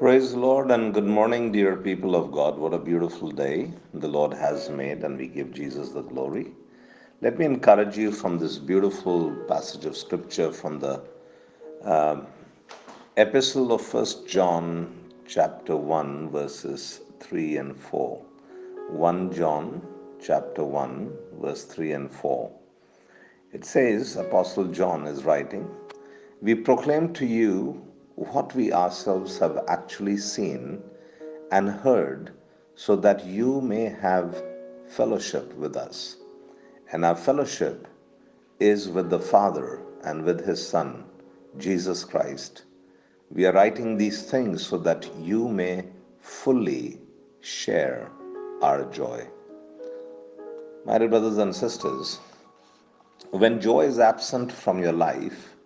Praise the Lord and good morning, dear people of God. What a beautiful day the Lord has made, and we give Jesus the glory. Let me encourage you from this beautiful passage of scripture from the uh, epistle of First John, chapter 1, verses 3 and 4. 1 John, chapter 1, verse 3 and 4. It says, Apostle John is writing, We proclaim to you what we ourselves have actually seen and heard, so that you may have fellowship with us. And our fellowship is with the Father and with His Son, Jesus Christ. We are writing these things so that you may fully share our joy. My dear brothers and sisters, when joy is absent from your life,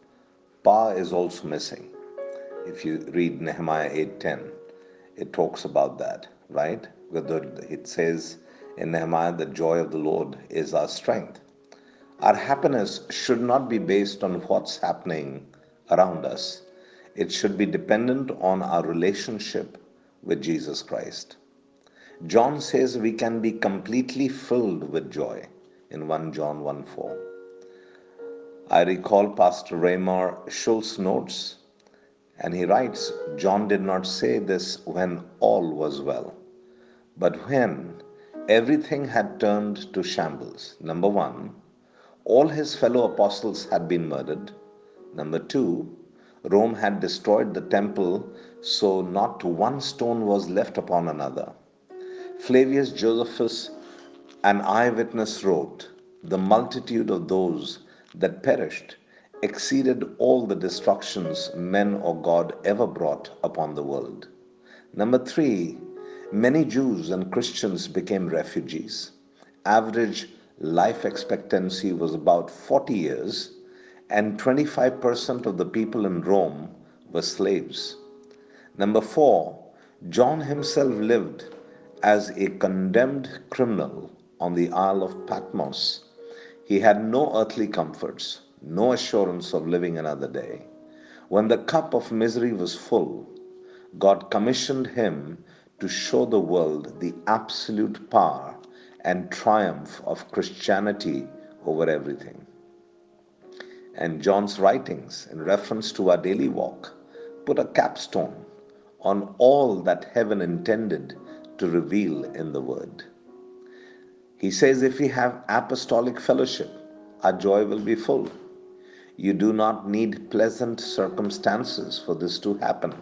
power is also missing. If you read Nehemiah 8:10, it talks about that, right? It says in Nehemiah, the joy of the Lord is our strength. Our happiness should not be based on what's happening around us. It should be dependent on our relationship with Jesus Christ. John says we can be completely filled with joy in 1 John 1 4. I recall Pastor Raymar Schultz notes and he writes, John did not say this when all was well, but when everything had turned to shambles. Number one, all his fellow apostles had been murdered. Number two, Rome had destroyed the temple, so not one stone was left upon another. Flavius Josephus, an eyewitness, wrote, The multitude of those that perished exceeded all the destructions men or God ever brought upon the world. Number three, many Jews and Christians became refugees. Average life expectancy was about 40 years, and 25% of the people in Rome were slaves. Number four, John himself lived as a condemned criminal on the Isle of Patmos. He had no earthly comforts no assurance of living another day. When the cup of misery was full, God commissioned him to show the world the absolute power and triumph of Christianity over everything. And John's writings, in reference to our daily walk, put a capstone on all that heaven intended to reveal in the Word. He says, if we have apostolic fellowship, our joy will be full. You do not need pleasant circumstances for this to happen.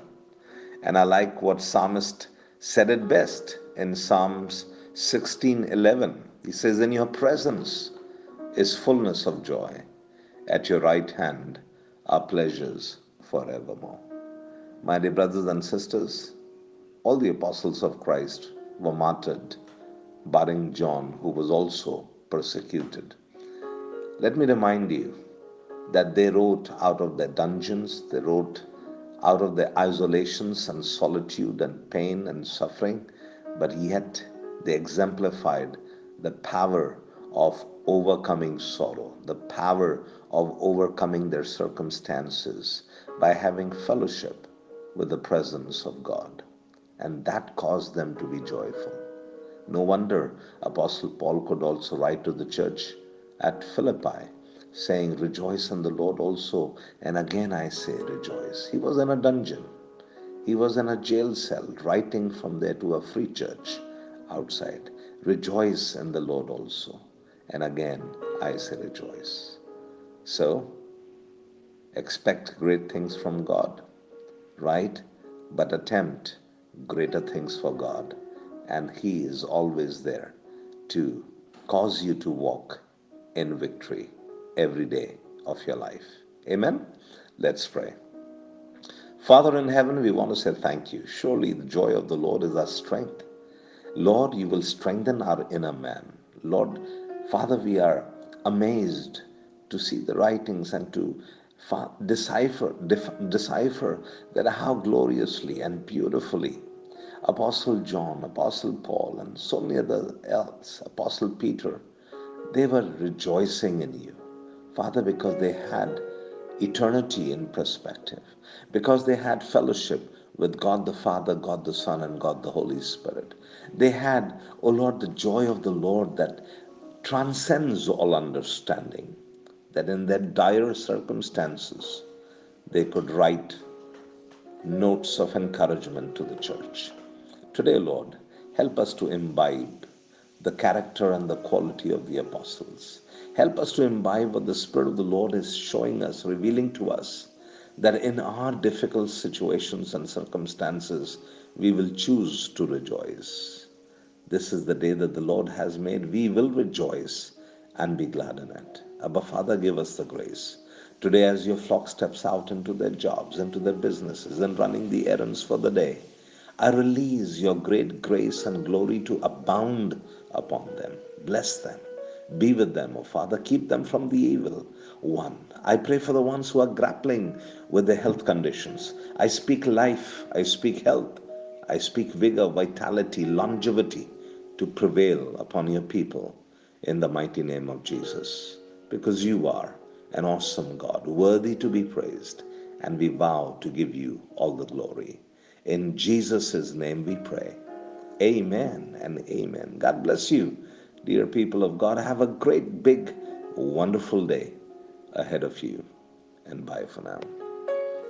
And I like what psalmist said it best in Psalms 16:11. He says, "In your presence is fullness of joy; at your right hand are pleasures forevermore." My dear brothers and sisters, all the apostles of Christ were martyred, barring John, who was also persecuted. Let me remind you that they wrote out of their dungeons, they wrote out of their isolations and solitude and pain and suffering, but yet they exemplified the power of overcoming sorrow, the power of overcoming their circumstances by having fellowship with the presence of God. And that caused them to be joyful. No wonder Apostle Paul could also write to the church at Philippi saying, Rejoice in the Lord also. And again I say, Rejoice. He was in a dungeon, he was in a jail cell, writing from there to a free church outside. Rejoice in the Lord also. And again I say, Rejoice. So, expect great things from God, right? But attempt greater things for God. And He is always there to cause you to walk in victory every day of your life. Amen? Let's pray. Father in heaven, we want to say thank you. Surely the joy of the Lord is our strength. Lord, you will strengthen our inner man. Lord, Father, we are amazed to see the writings and to decipher, decipher that how gloriously and beautifully Apostle John, Apostle Paul, and so many others Apostle Peter, they were rejoicing in you. Father, because they had eternity in perspective, because they had fellowship with God the Father, God the Son, and God the Holy Spirit. They had, O oh Lord, the joy of the Lord that transcends all understanding, that in their dire circumstances they could write notes of encouragement to the church. Today, Lord, help us to imbibe the character and the quality of the apostles. Help us to imbibe what the Spirit of the Lord is showing us, revealing to us that in our difficult situations and circumstances, we will choose to rejoice. This is the day that the Lord has made. We will rejoice and be glad in it. Abba, Father, give us the grace. Today, as your flock steps out into their jobs, into their businesses, and running the errands for the day, I release your great grace and glory to abound upon them. Bless them. Be with them, O oh Father. Keep them from the evil one. I pray for the ones who are grappling with their health conditions. I speak life. I speak health. I speak vigor, vitality, longevity to prevail upon your people in the mighty name of Jesus. Because you are an awesome God, worthy to be praised, and we vow to give you all the glory. In Jesus' name we pray. Amen and amen. God bless you, dear people of God. Have a great, big, wonderful day ahead of you. And bye for now.